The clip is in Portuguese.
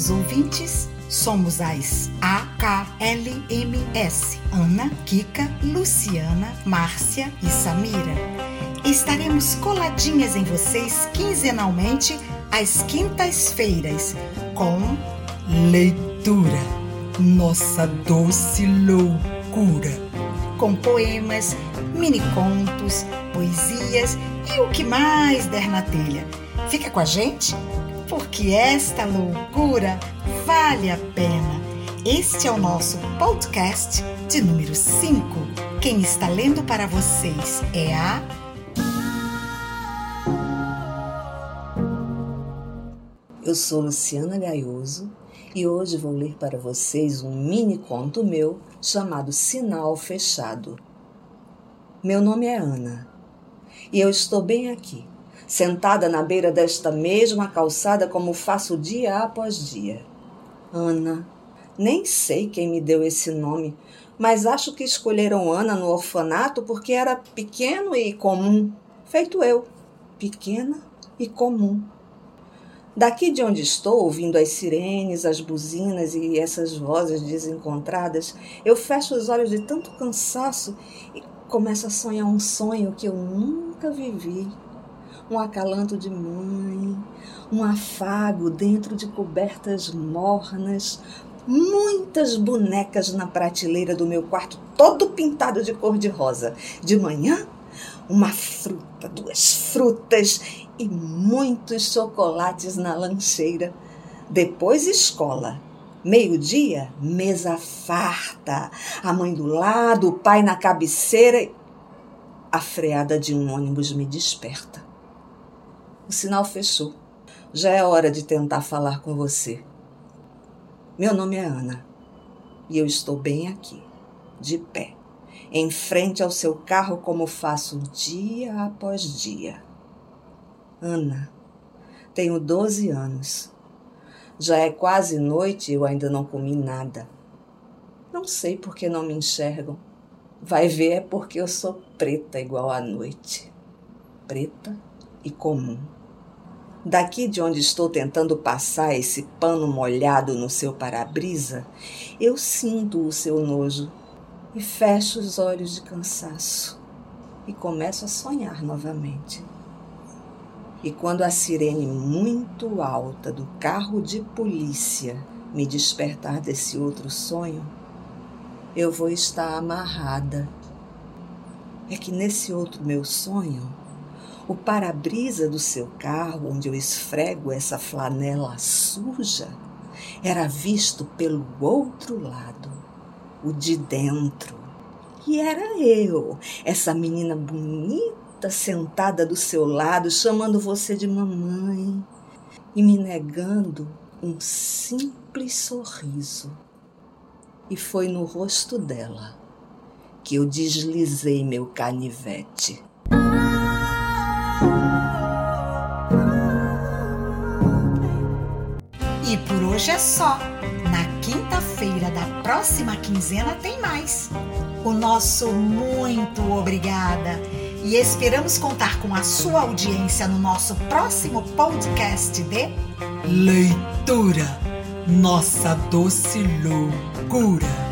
queridos ouvintes, somos as AKLMS: Ana, Kika, Luciana, Márcia e Samira. Estaremos coladinhas em vocês quinzenalmente às quintas-feiras com leitura, nossa doce loucura, com poemas, mini contos, poesias e o que mais der na telha. Fica com a gente, porque esta loucura vale a pena. Este é o nosso podcast de número 5. Quem está lendo para vocês é a. Eu sou Luciana Gaioso e hoje vou ler para vocês um mini conto meu chamado Sinal Fechado. Meu nome é Ana e eu estou bem aqui, sentada na beira desta mesma calçada como faço dia após dia. Ana. Nem sei quem me deu esse nome, mas acho que escolheram Ana no orfanato porque era pequeno e comum, feito eu, pequena e comum. Daqui de onde estou, ouvindo as sirenes, as buzinas e essas vozes desencontradas, eu fecho os olhos de tanto cansaço e começo a sonhar um sonho que eu nunca vivi. Um acalanto de mãe, um afago dentro de cobertas mornas, muitas bonecas na prateleira do meu quarto, todo pintado de cor de rosa. De manhã, uma fruta, duas frutas e muitos chocolates na lancheira. Depois, escola. Meio-dia, mesa farta, a mãe do lado, o pai na cabeceira. A freada de um ônibus me desperta. O sinal fechou. Já é hora de tentar falar com você. Meu nome é Ana e eu estou bem aqui, de pé, em frente ao seu carro, como faço dia após dia. Ana, tenho 12 anos já é quase noite e eu ainda não comi nada. Não sei por que não me enxergam. Vai ver é porque eu sou preta igual à noite. Preta e comum. Daqui de onde estou tentando passar esse pano molhado no seu para-brisa, eu sinto o seu nojo e fecho os olhos de cansaço e começo a sonhar novamente. E quando a sirene muito alta do carro de polícia me despertar desse outro sonho, eu vou estar amarrada. É que nesse outro meu sonho, o para-brisa do seu carro, onde eu esfrego essa flanela suja, era visto pelo outro lado, o de dentro. E era eu, essa menina bonita sentada do seu lado, chamando você de mamãe e me negando um simples sorriso. E foi no rosto dela que eu deslizei meu canivete. Hoje é só. Na quinta-feira da próxima quinzena tem mais. O nosso muito obrigada e esperamos contar com a sua audiência no nosso próximo podcast de Leitura Nossa Doce Loucura.